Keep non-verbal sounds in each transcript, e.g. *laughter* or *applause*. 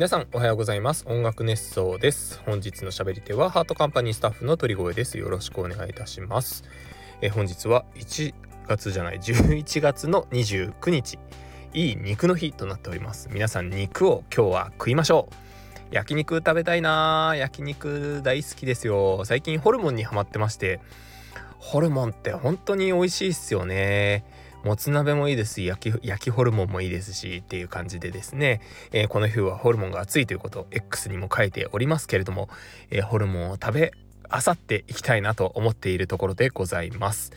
皆さんおはようございます。音楽熱奏です。本日の喋り手はハートカンパニースタッフの鳥越です。よろしくお願いいたします。え本日は1月じゃない11月の29日。いい肉の日となっております。皆さん肉を今日は食いましょう。焼肉食べたいな焼肉大好きですよ。最近ホルモンにハマってまして。ホルモンって本当に美味しいっすよね。もつ鍋もいいですし焼き焼きホルモンもいいですしっていう感じでですね、えー、この日はホルモンが熱いということを X にも書いておりますけれども、えー、ホルモンを食べあさっていきたいなと思っているところでございます。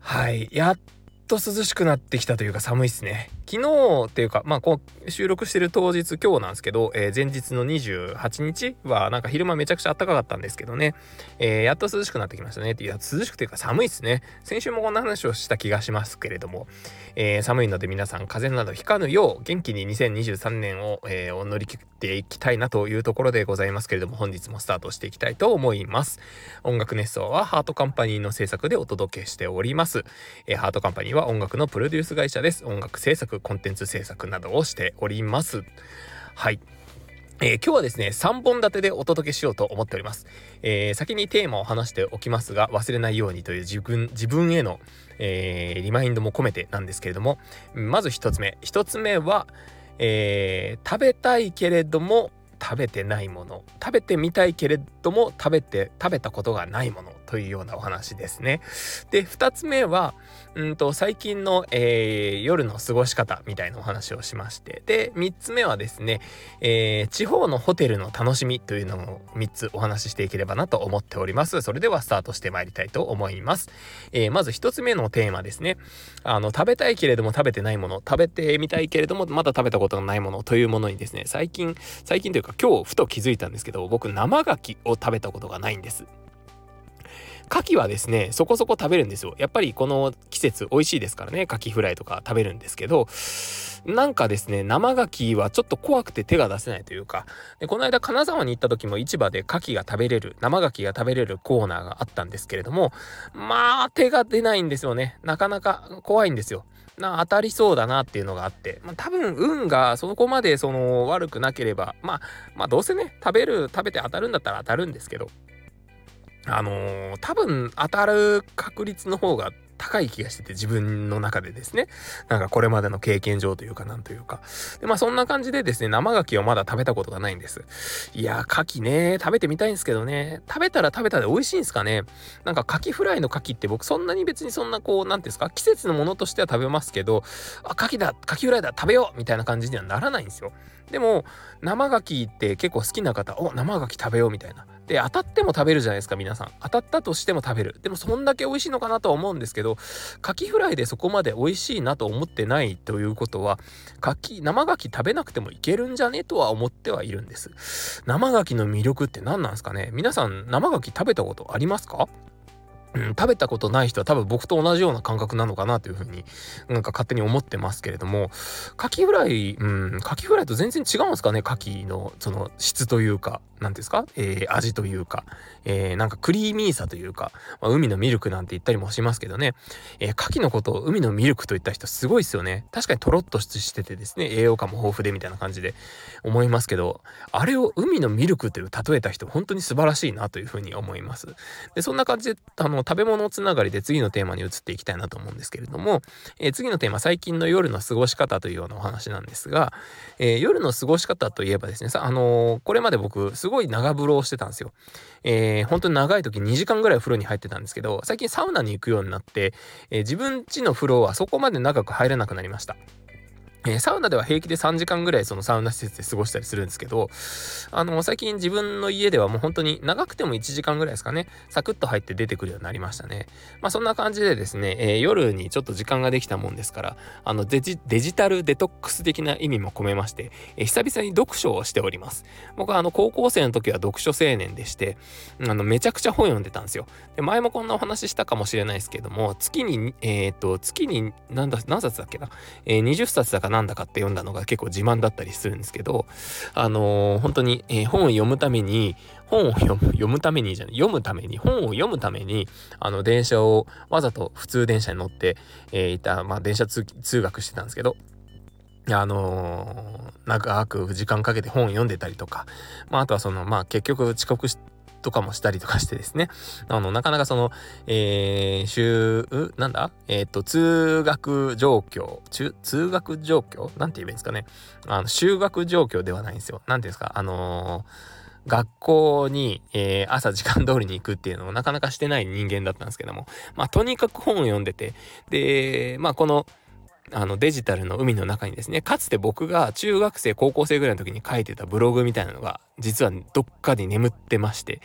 はい。やっと涼しくなってきたというか寒いっすね。昨日っていうか、まあ、こう収録してる当日今日なんですけど、えー、前日の28日はなんか昼間めちゃくちゃ暖かかったんですけどね、えー、やっと涼しくなってきましたね。いや、涼しくていうか寒いっすね。先週もこんな話をした気がしますけれども、えー、寒いので皆さん風邪などひかぬよう元気に2023年を、えー、乗り切っていきたいなというところでございますけれども、本日もスタートしていきたいと思います。音楽熱奏はハートカンパニーの制作でお届けしております。えー、ハートカンパニーは音楽のプロデュース会社です。音楽制作、コンテンツ制作などをしております。はい。えー、今日はですね、3本立てでお届けしようと思っております。えー、先にテーマを話しておきますが、忘れないようにという自分、自分への、えー、リマインドも込めてなんですけれども、まず1つ目。1つ目は、え食べたいけれども食べてないもの食べてみたいけれども食べて食べたことがないものというようなお話ですね。で2つ目はうんと最近の、えー、夜の過ごし方みたいなお話をしましてで3つ目はですね、えー、地方のホテルの楽しみというのを3つお話ししていければなと思っております。それではスタートしてまいりたいと思います。えー、まず1つ目のテーマですね。あの食べたいけれども食べてないもの食べてみたいけれどもまだ食べたことがないものというものにですね最近最近というか今日ふと気づいたんですけど僕生牡蠣を食べたことがないんです。牡蠣はですね、そこそこ食べるんですよ。やっぱりこの季節美味しいですからね、牡蠣フライとか食べるんですけど、なんかですね、生牡蠣はちょっと怖くて手が出せないというか、でこの間金沢に行った時も市場で牡蠣が食べれる、生牡蠣が食べれるコーナーがあったんですけれども、まあ手が出ないんですよね。なかなか怖いんですよ。な当たりそうだなっていうのがあって、まあ、多分運がそこまでその悪くなければ、まあ、まあどうせね食べる食べて当たるんだったら当たるんですけどあのー、多分当たる確率の方が高い気がしてて自分の中でですね。なんかこれまでの経験上というかなんというか。でまあそんな感じでですね生牡蠣をまだ食べたことがないんです。いや牡蠣ね食べてみたいんですけどね。食べたら食べたで美味しいんですかね。なんか牡蠣フライの牡蠣って僕そんなに別にそんなこう何ていうんですか季節のものとしては食べますけどあ牡蠣だ牡蠣フライだ食べようみたいな感じにはならないんですよ。でも生牡蠣って結構好きな方お生牡蠣食べようみたいな。で当たっても食べるじゃないですか皆さん。当たったとしても食べる。でもそんだけ美味しいのかなとは思うんですけどカキフライでそこまで美味しいなと思ってないということはカキ生牡蠣食べなくてもいけるんじゃねとは思ってはいるんです。生牡蠣の魅力って何なんですかね？皆さん生牡蠣食べたことありますか？うん、食べたことない人は多分僕と同じような感覚なのかなというふうになんか勝手に思ってますけれども。カキフライ、うん、カキフライと全然違うんですかね？カキのその質というか。何ですか、えー、味というか、えー、なんかクリーミーさというか、まあ、海のミルクなんて言ったりもしますけどね、えー、牡蠣のことを海のミルクと言った人すごいですよね。確かにとろっとしててですね、栄養価も豊富でみたいな感じで思いますけど、あれを海のミルクという例えた人、本当に素晴らしいなというふうに思います。で、そんな感じで、あの、食べ物つながりで次のテーマに移っていきたいなと思うんですけれども、えー、次のテーマ、最近の夜の過ごし方というようなお話なんですが、えー、夜の過ごし方といえばですね、さ、あのー、これまで僕、すごい長風呂をしてたんですよ。えー、本当に長い時2時間ぐらい風呂に入ってたんですけど、最近サウナに行くようになって、えー、自分家の風呂はそこまで長く入れなくなりました。え、サウナでは平気で3時間ぐらいそのサウナ施設で過ごしたりするんですけど、あの、最近自分の家ではもう本当に長くても1時間ぐらいですかね、サクッと入って出てくるようになりましたね。まあそんな感じでですね、えー、夜にちょっと時間ができたもんですから、あのデジ、デジタルデトックス的な意味も込めまして、えー、久々に読書をしております。僕はあの、高校生の時は読書青年でして、あの、めちゃくちゃ本読んでたんですよ。で、前もこんなお話したかもしれないですけども、月に、えっ、と、月に何だ、何冊だっけな、え、20冊だかな？んだかって読んだのが結構自慢だったりするんですけど、あのー、本当に、えー、本を読むために、本を読む読むためにじゃない、読むために、本を読むために、あの、電車をわざと普通電車に乗って、えー、いた、まあ、電車通学してたんですけど、あのー、長く時間かけて本を読んでたりとか、まあ、あとはその、まあ、結局遅刻しとかもしたりとかしてですね、あの、なかなかその、えー、週、なんだ？えっ、と、通学状況、中通学状況？なんて言えばいいんですかね。あの、修学状況ではないんですよ。なんていうんですか、あのー学校に、えー、朝時間通りに行くっていうのを *laughs* なかなかしてない人間だったんですけども、まあ、とにかく本を読んでて、で、まあ、この、あのデジタルの海の中にですねかつて僕が中学生高校生ぐらいの時に書いてたブログみたいなのが実はどっかに眠ってまして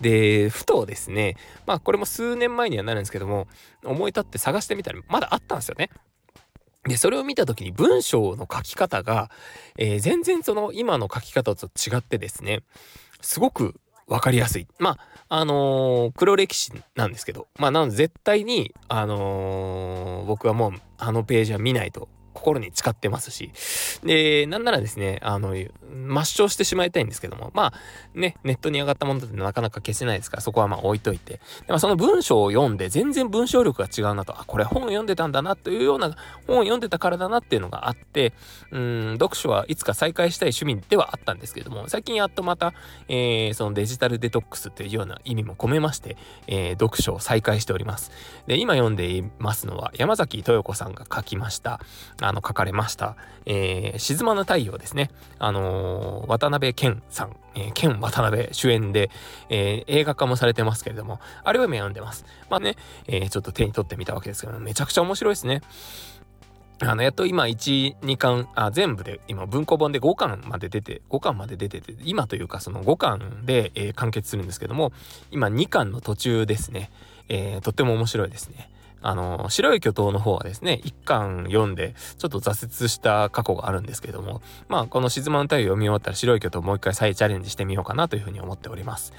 でふとですねまあこれも数年前にはなるんですけども思い立って探してみたらまだあったんですよね。で、それを見た時に文章の書き方が、えー、全然その今の書き方と違ってですね、すごく分かりやすい。まあ、あのー、黒歴史なんですけど、まあ、なので絶対に、あのー、僕はもうあのページは見ないと心に誓ってますし、で、なんならですね、あの、抹消してしまいたいんですけども、まあ、ね、ネットに上がったものってなかなか消せないですから、そこはまあ置いといて、でまあ、その文章を読んで、全然文章力が違うなと、あ、これ本を読んでたんだなというような、本を読んでたからだなっていうのがあって、うん、読書はいつか再開したい趣味ではあったんですけども、最近やっとまた、えー、そのデジタルデトックスというような意味も込めまして、えー、読書を再開しております。で、今読んでいますのは、山崎豊子さんが書きました、あの、書かれました、えー、沈まぬ太陽ですね。あのー、渡辺謙さん、えー、健渡辺主演で、えー、映画化もされてますけれども、あれは今読んでます。まあね、えー、ちょっと手に取ってみたわけですけど、めちゃくちゃ面白いですね。あの、やっと今1、2巻、あ、全部で、今文庫本で5巻まで出て、5巻まで出てて、今というかその5巻で、えー、完結するんですけども、今2巻の途中ですね。えー、とっても面白いですね。あの、白い巨頭の方はですね、一巻読んで、ちょっと挫折した過去があるんですけども、まあ、この静まぬ太陽読み終わったら白い巨頭もう一回再チャレンジしてみようかなというふうに思っております。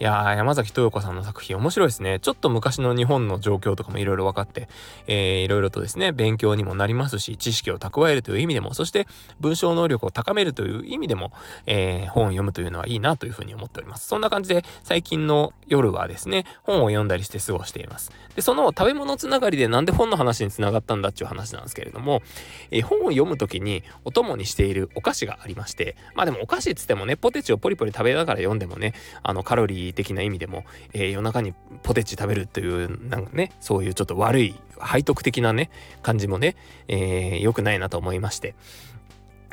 いやー、山崎豊子さんの作品面白いですね。ちょっと昔の日本の状況とかもいろいろ分かって、えー、いろいろとですね、勉強にもなりますし、知識を蓄えるという意味でも、そして文章能力を高めるという意味でも、えー、本を読むというのはいいなというふうに思っております。そんな感じで、最近の夜はですね、本を読んだりして過ごしています。で、その食べ物つながりでなんで本の話につながったんだっていう話なんですけれども、えー、本を読むときにお供にしているお菓子がありまして、まあでもお菓子っつってもね、ポテチをポリポリ食べながら読んでもね、あのカロリー的な意味でも、えー、夜中にポテチ食べるというなんかねそういうちょっと悪い背徳的なね感じもね、えー、良くないなと思いまして。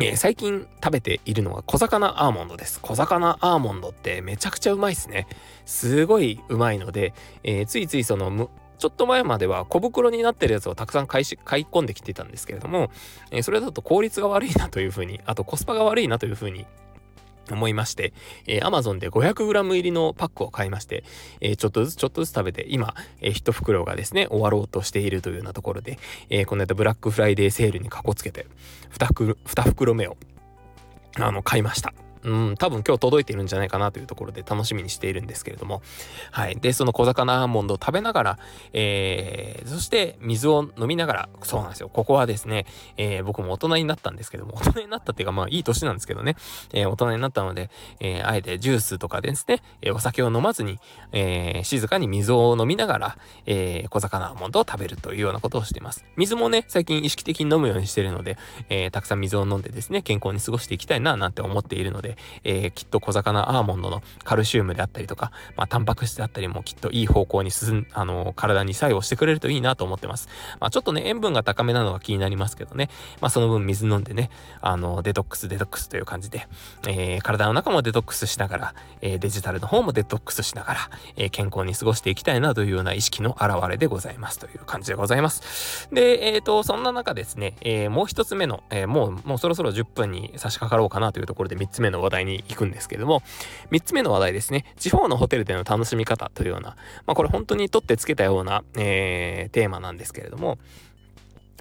えー、最近食べているのは小魚アーモンドです。小魚アーモンドってめちゃくちゃうまいですね。すごいうまいので、えー、ついついそのちょっと前までは小袋になってるやつをたくさん買い買い込んできてたんですけれども、えー、それだと効率が悪いなというふうに、あとコスパが悪いなというふうに思いまして、えー、Amazon で 500g 入りのパックを買いまして、えー、ちょっとずつちょっとずつ食べて、今、えー、1袋がですね、終わろうとしているというようなところで、えー、この間ブラックフライデーセールにかこつけて、2 ,2 袋目を、あの、買いました。うん、多分今日届いているんじゃないかなというところで楽しみにしているんですけれども。はい。で、その小魚アーモンドを食べながら、えー、そして水を飲みながら、そうなんですよ。ここはですね、えー、僕も大人になったんですけども、*laughs* 大人になったっていうか、まあいい年なんですけどね、えー、大人になったので、えー、あえてジュースとかですね、えー、お酒を飲まずに、えー、静かに水を飲みながら、えー、小魚アーモンドを食べるというようなことをしています。水もね、最近意識的に飲むようにしているので、えー、たくさん水を飲んでですね、健康に過ごしていきたいな、なんて思っているので、で、えー、きっと小魚アーモンドのカルシウムであったりとか、まあ、タンパク質であったりもきっといい方向に進ん、あのー、体に作用してくれるといいなと思ってます。まあ、ちょっとね、塩分が高めなのが気になりますけどね、まあ、その分水飲んでね、あのー、デトックス、デトックスという感じで、えー、体の中もデトックスしながら、えー、デジタルの方もデトックスしながら、えー、健康に過ごしていきたいなというような意識の表れでございますという感じでございます。で、えっ、ー、と、そんな中ですね、えー、もう一つ目の、えー、もう、もうそろそろ10分に差し掛かろうかなというところで3つ目の話題に行くんですけれども、3つ目の話題ですね。地方のホテルでの楽しみ方というような、まあこれ本当に取ってつけたような、えー、テーマなんですけれども、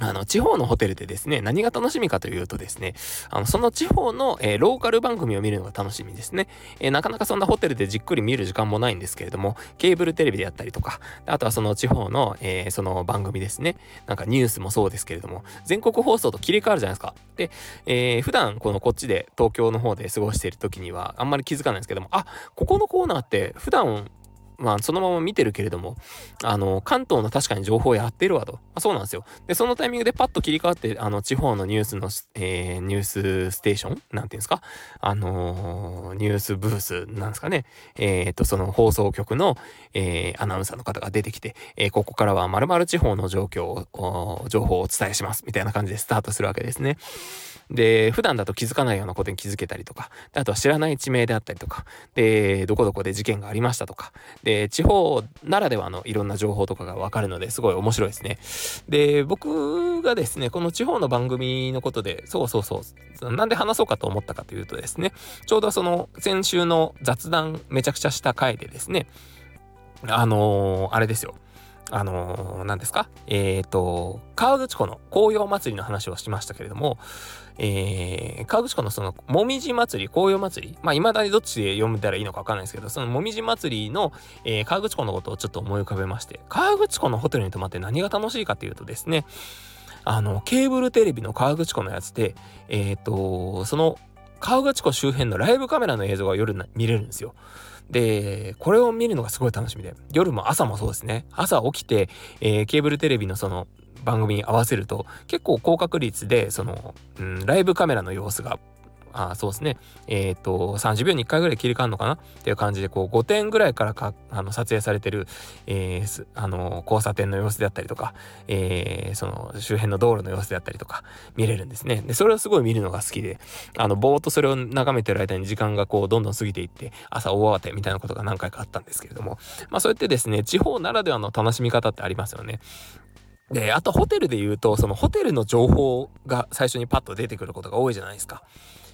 あの、地方のホテルでですね、何が楽しみかというとですね、あの、その地方の、えー、ローカル番組を見るのが楽しみですね、えー、なかなかそんなホテルでじっくり見る時間もないんですけれども、ケーブルテレビであったりとか、あとはその地方の、えー、その番組ですね、なんかニュースもそうですけれども、全国放送と切り替わるじゃないですか。で、えー、普段このこっちで東京の方で過ごしている時にはあんまり気づかないんですけども、あ、ここのコーナーって普段まあ、そのまま見てるけれども、あの、関東の確かに情報やってるわと。まあ、そうなんですよ。で、そのタイミングでパッと切り替わって、あの、地方のニュースの、えー、ニュースステーション？なんていうんですか？あのー、ニュースブースなんですかね？えっ、と、その放送局の、えー、アナウンサーの方が出てきて、えー、ここからは〇〇地方の状況を、情報をお伝えします。みたいな感じでスタートするわけですね。で、普段だと気づかないようなことに気づけたりとか、あとは知らない地名であったりとか、で、どこどこで事件がありましたとか、で、地方ならではのいろんな情報とかがわかるのですごい面白いですね。で、僕がですね、この地方の番組のことで、そうそうそう、なんで話そうかと思ったかというとですね、ちょうどその先週の雑談めちゃくちゃした回でですね、あのー、あれですよ。あのー、何ですか？えっ、ー、と、河口湖の紅葉祭りの話をしましたけれども、えー、河口湖のその、もみじ祭り、紅葉祭り、まあ、未だにどっちで読めたらいいのかわかんないですけど、そのもみじ祭りの、えー、河口湖のことをちょっと思い浮かべまして、河口湖のホテルに泊まって何が楽しいかというとですね、あの、ケーブルテレビの河口湖のやつで、えっ、ー、と、その、河口湖周辺のライブカメラの映像が夜見れるんですよ。で、これを見るのがすごい楽しみで、夜も朝もそうですね。朝起きて、えー、ケーブルテレビのその番組に合わせると、結構高確率で、その、うん、ライブカメラの様子があそうですね。えっ、と、30秒に1回ぐらい切り替わるのかな？っていう感じで、こう、5点ぐらいからか、あの、撮影されてる、えー、あの、交差点の様子であったりとか、えー、その、周辺の道路の様子であったりとか、見れるんですね。で、それをすごい見るのが好きで、あの、ぼーっとそれを眺めてる間に時間がこう、どんどん過ぎていって、朝大慌てみたいなことが何回かあったんですけれども、まあ、そうやってですね、地方ならではの楽しみ方ってありますよね。で、あとホテルで言うと、そのホテルの情報が最初にパッと出てくることが多いじゃないですか。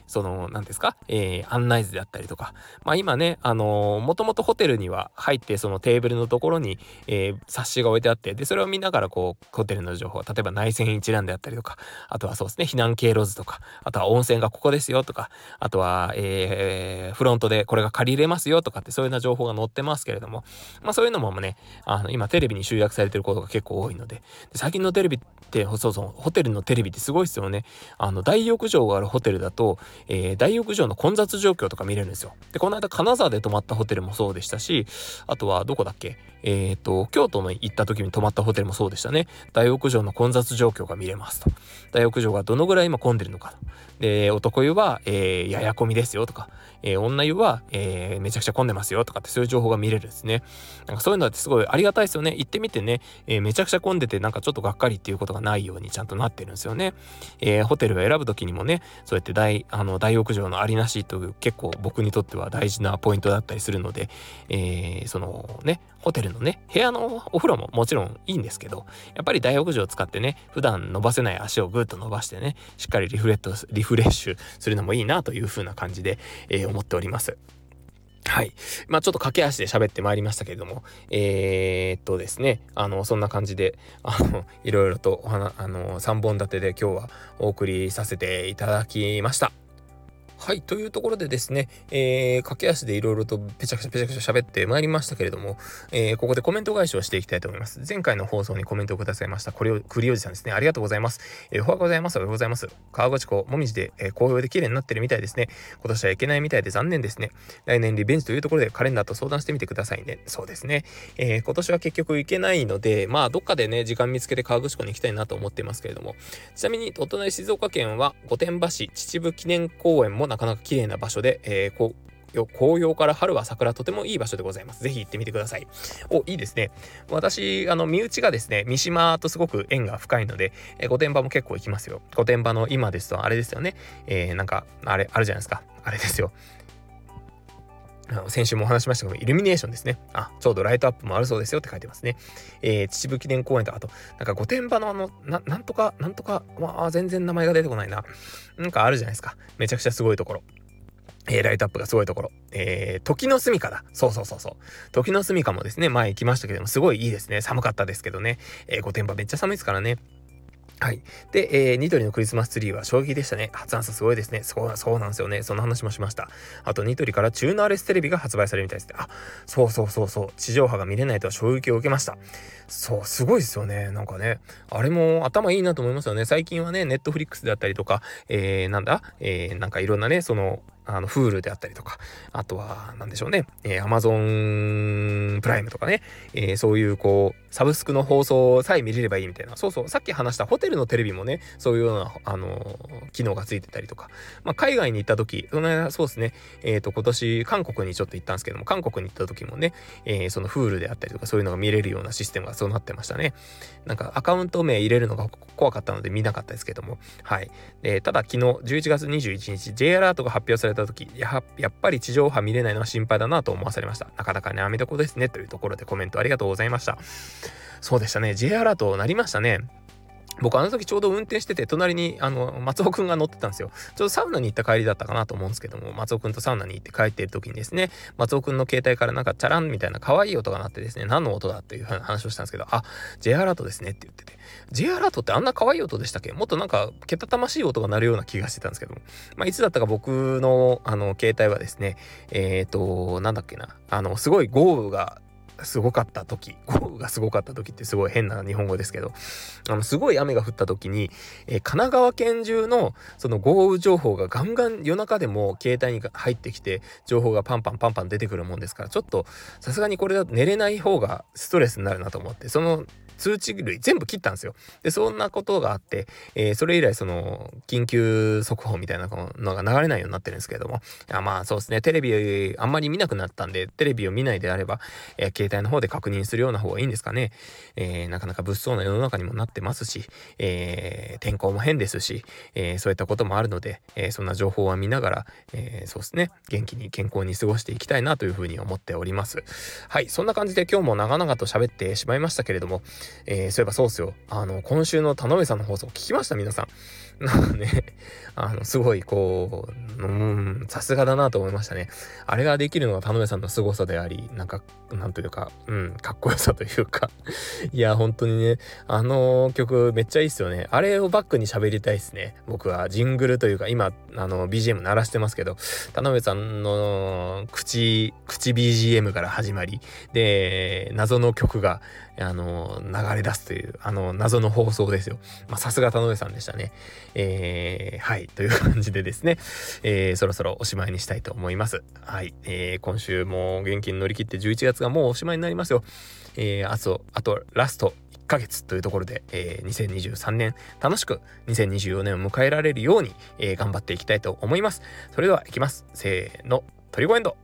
その、何ですか、えー、案内図であったりとか。まあ今ね、あのー、もともとホテルには入って、そのテーブルのところに、えー、冊子が置いてあって、で、それを見ながら、こう、ホテルの情報、例えば内線一覧であったりとか、あとはそうですね、避難経路図とか、あとは温泉がここですよとか、あとは、えー、フロントでこれが借りれますよとかって、そういうような情報が載ってますけれども、まあそういうのもね、あの、今テレビに集約されてることが結構多いので、で最近のテレビって、そうそう、ホテルのテレビってすごいですよね。あの、大浴場があるホテルだと、えー、大浴場の混雑状況とか見れるんですよ。で、この間金沢で泊まったホテルもそうでしたし、あとはどこだっけ？えっ、ー、と、京都の行った時に泊まったホテルもそうでしたね。大浴場の混雑状況が見れますと。大浴場がどのぐらい今混んでるのかと。で、男湯は、えー、やや込みですよとか、えー、女湯は、えー、めちゃくちゃ混んでますよとかってそういう情報が見れるんですね。なんかそういうのってすごいありがたいですよね。行ってみてね、えー、めちゃくちゃ混んでてなんかちょっとがっかりっていうことがないようにちゃんとなってるんですよね。えー、ホテルを選ぶ時にもね、そうやって大、あの、大浴場のありなしという結構僕にとっては大事なポイントだったりするので、えー、そのね、ホテルのね、部屋のお風呂ももちろんいいんですけど、やっぱり大浴場を使ってね、普段伸ばせない足をぐっと伸ばしてね、しっかりリフレット、リフレッシュするのもいいなという風な感じで、えー、思っております。はい。まあちょっと駆け足で喋ってまいりましたけれども、えー、っとですね、あの、そんな感じで、あの、いろいろとお話、あの、3本立てで今日はお送りさせていただきました。はい。というところでですね、えー、駆け足でいろいろとぺちゃくちゃぺちゃくちゃ喋ってまいりましたけれども、えー、ここでコメント返しをしていきたいと思います。前回の放送にコメントをくださいました、これを、栗おじさんですね。ありがとうございます。えー、おはようございます。おはようございます。川口湖、もみじで、えー、紅葉で綺麗になってるみたいですね。今年はいけないみたいで残念ですね。来年リベンジというところでカレンダーと相談してみてくださいね。そうですね。えー、今年は結局行けないので、まあ、どっかでね、時間見つけて川口湖に行きたいなと思っていますけれども、ちなみに、お隣静岡県は御殿場市秩父記念公園もなかなか綺麗な場所で、えー、こう紅葉から春は桜とてもいい場所でございます。ぜひ行ってみてください。お、いいですね。私、あの、身内がですね、三島とすごく縁が深いので、え、御殿場も結構行きますよ。御殿場の今ですと、あれですよね。えー、なんか、あれ、あるじゃないですか。あれですよ。あの先週もお話しましたけど、イルミネーションですね。あ、ちょうどライトアップもあるそうですよって書いてますね。えー、秩父記念公園と、あと、なんか御殿場のあの、ななんとか、なんとか、まあ、全然名前が出てこないな。なんかあるじゃないですか。めちゃくちゃすごいところ。えー、ライトアップがすごいところ。えー、時の住みかだ。そうそうそうそう。時の住みかもですね、前行きましたけども、すごいいいですね。寒かったですけどね。えー、御殿場めっちゃ寒いですからね。はい。で、えー、ニトリのクリスマスツリーは衝撃でしたね。発案者すごいですね。そう、そうなんですよね。その話もしました。あと、ニトリからチューナーレステレビが発売されるみたいですね。あ、そうそうそうそう。地上波が見れないとは衝撃を受けました。そう、すごいですよね。なんかね、あれも頭いいなと思いますよね。最近はね、ネットフリックスであったりとか、えー、なんだ、えー、なんかいろんなね、その、あの、フールであったりとか、あとは、なんでしょうね、えー、Amazon プライムとかね、えー、そういうこう、サブスクの放送さえ見れればいいみたいな。そうそう、さっき話したホテルのテレビもね、そういうような、あのー、機能がついてたりとか、まあ、海外に行った時、その、そうですね、えっ、ー、と、今年、韓国にちょっと行ったんですけども、韓国に行った時もね、えー、そのフールであったりとか、そういうのが見れるようなシステムがそうなってましたね。なんか、アカウント名入れるのが怖かったので見なかったですけども、はい。えただ、昨日、11月21日、J アラートが発表された時、ややっぱり地上波見れないのは心配だなと思わされました。なかなかね、アメどこですね、というところでコメントありがとうございました。そうでしたね。J アラートなりましたね。僕あの時ちょうど運転してて隣にあの松尾くんが乗ってたんですよ。ちょうどサウナに行った帰りだったかなと思うんですけども松尾くんとサウナに行って帰っている時にですね松尾くんの携帯からなんかチャランみたいな可愛い音が鳴ってですね何の音だっていう話をしたんですけどあ J アラートですねって言ってて。J アラートってあんな可愛い音でしたっけ？もっとなんかけたたましい音が鳴るような気がしてたんですけども。まあいつだったか僕のあの携帯はですねえっ、ー、となんだっけな。あのすごい豪雨がすごかった時 *laughs* 豪雨がすごかった時ってすごい変な日本語ですけどあのすごい雨が降った時に、えー、神奈川県中のその豪雨情報がガンガン夜中でも携帯に入ってきて情報がパンパンパンパン出てくるもんですからちょっとさすがにこれだと寝れない方がストレスになるなと思ってその通知類全部切ったんですよ。で、そんなことがあって、えー、それ以来その、緊急速報みたいなのが流れないようになってるんですけれども、いまあそうですね、テレビあんまり見なくなったんで、テレビを見ないであれば、えー、携帯の方で確認するような方がいいんですかね。えー、なかなか物騒な世の中にもなってますし、え天候も変ですし、えそういったこともあるので、えそんな情報は見ながら、えそうですね、元気に健康に過ごしていきたいなというふうに思っております。はい、そんな感じで今日も長々と喋ってしまいましたけれども、えー、そういえばそうっすよ。あの、今週の田上さんの放送聞きました？皆さん。*laughs* なんかね、あの、すごい、こう、うん、さすがだなと思いましたね。あれができるのが田上さんの凄さであり、なんか、なんというか、うん、かっこよさというか *laughs* いや、本当にね、あの曲めっちゃいいっすよね。あれをバックに喋りたいっすね。僕はジングルというか、今、あの、BGM 鳴らしてますけど、田上さんの口、口 BGM から始まり、で、謎の曲が、あの、流れ出すという、あの、謎の放送ですよ。まあ、さすが田上さんでしたね。えー、はい、という感じでですね、えー、そろそろおしまいにしたいと思います。はい、えー、今週も元気に乗り切って11月がもうおしまいになりますよ。えー、あと、あと、ラスト1ヶ月というところで、えー、2023年楽しく2024年を迎えられるように、えー、頑張っていきたいと思います。それでは行きます。せーの、トリゴエンド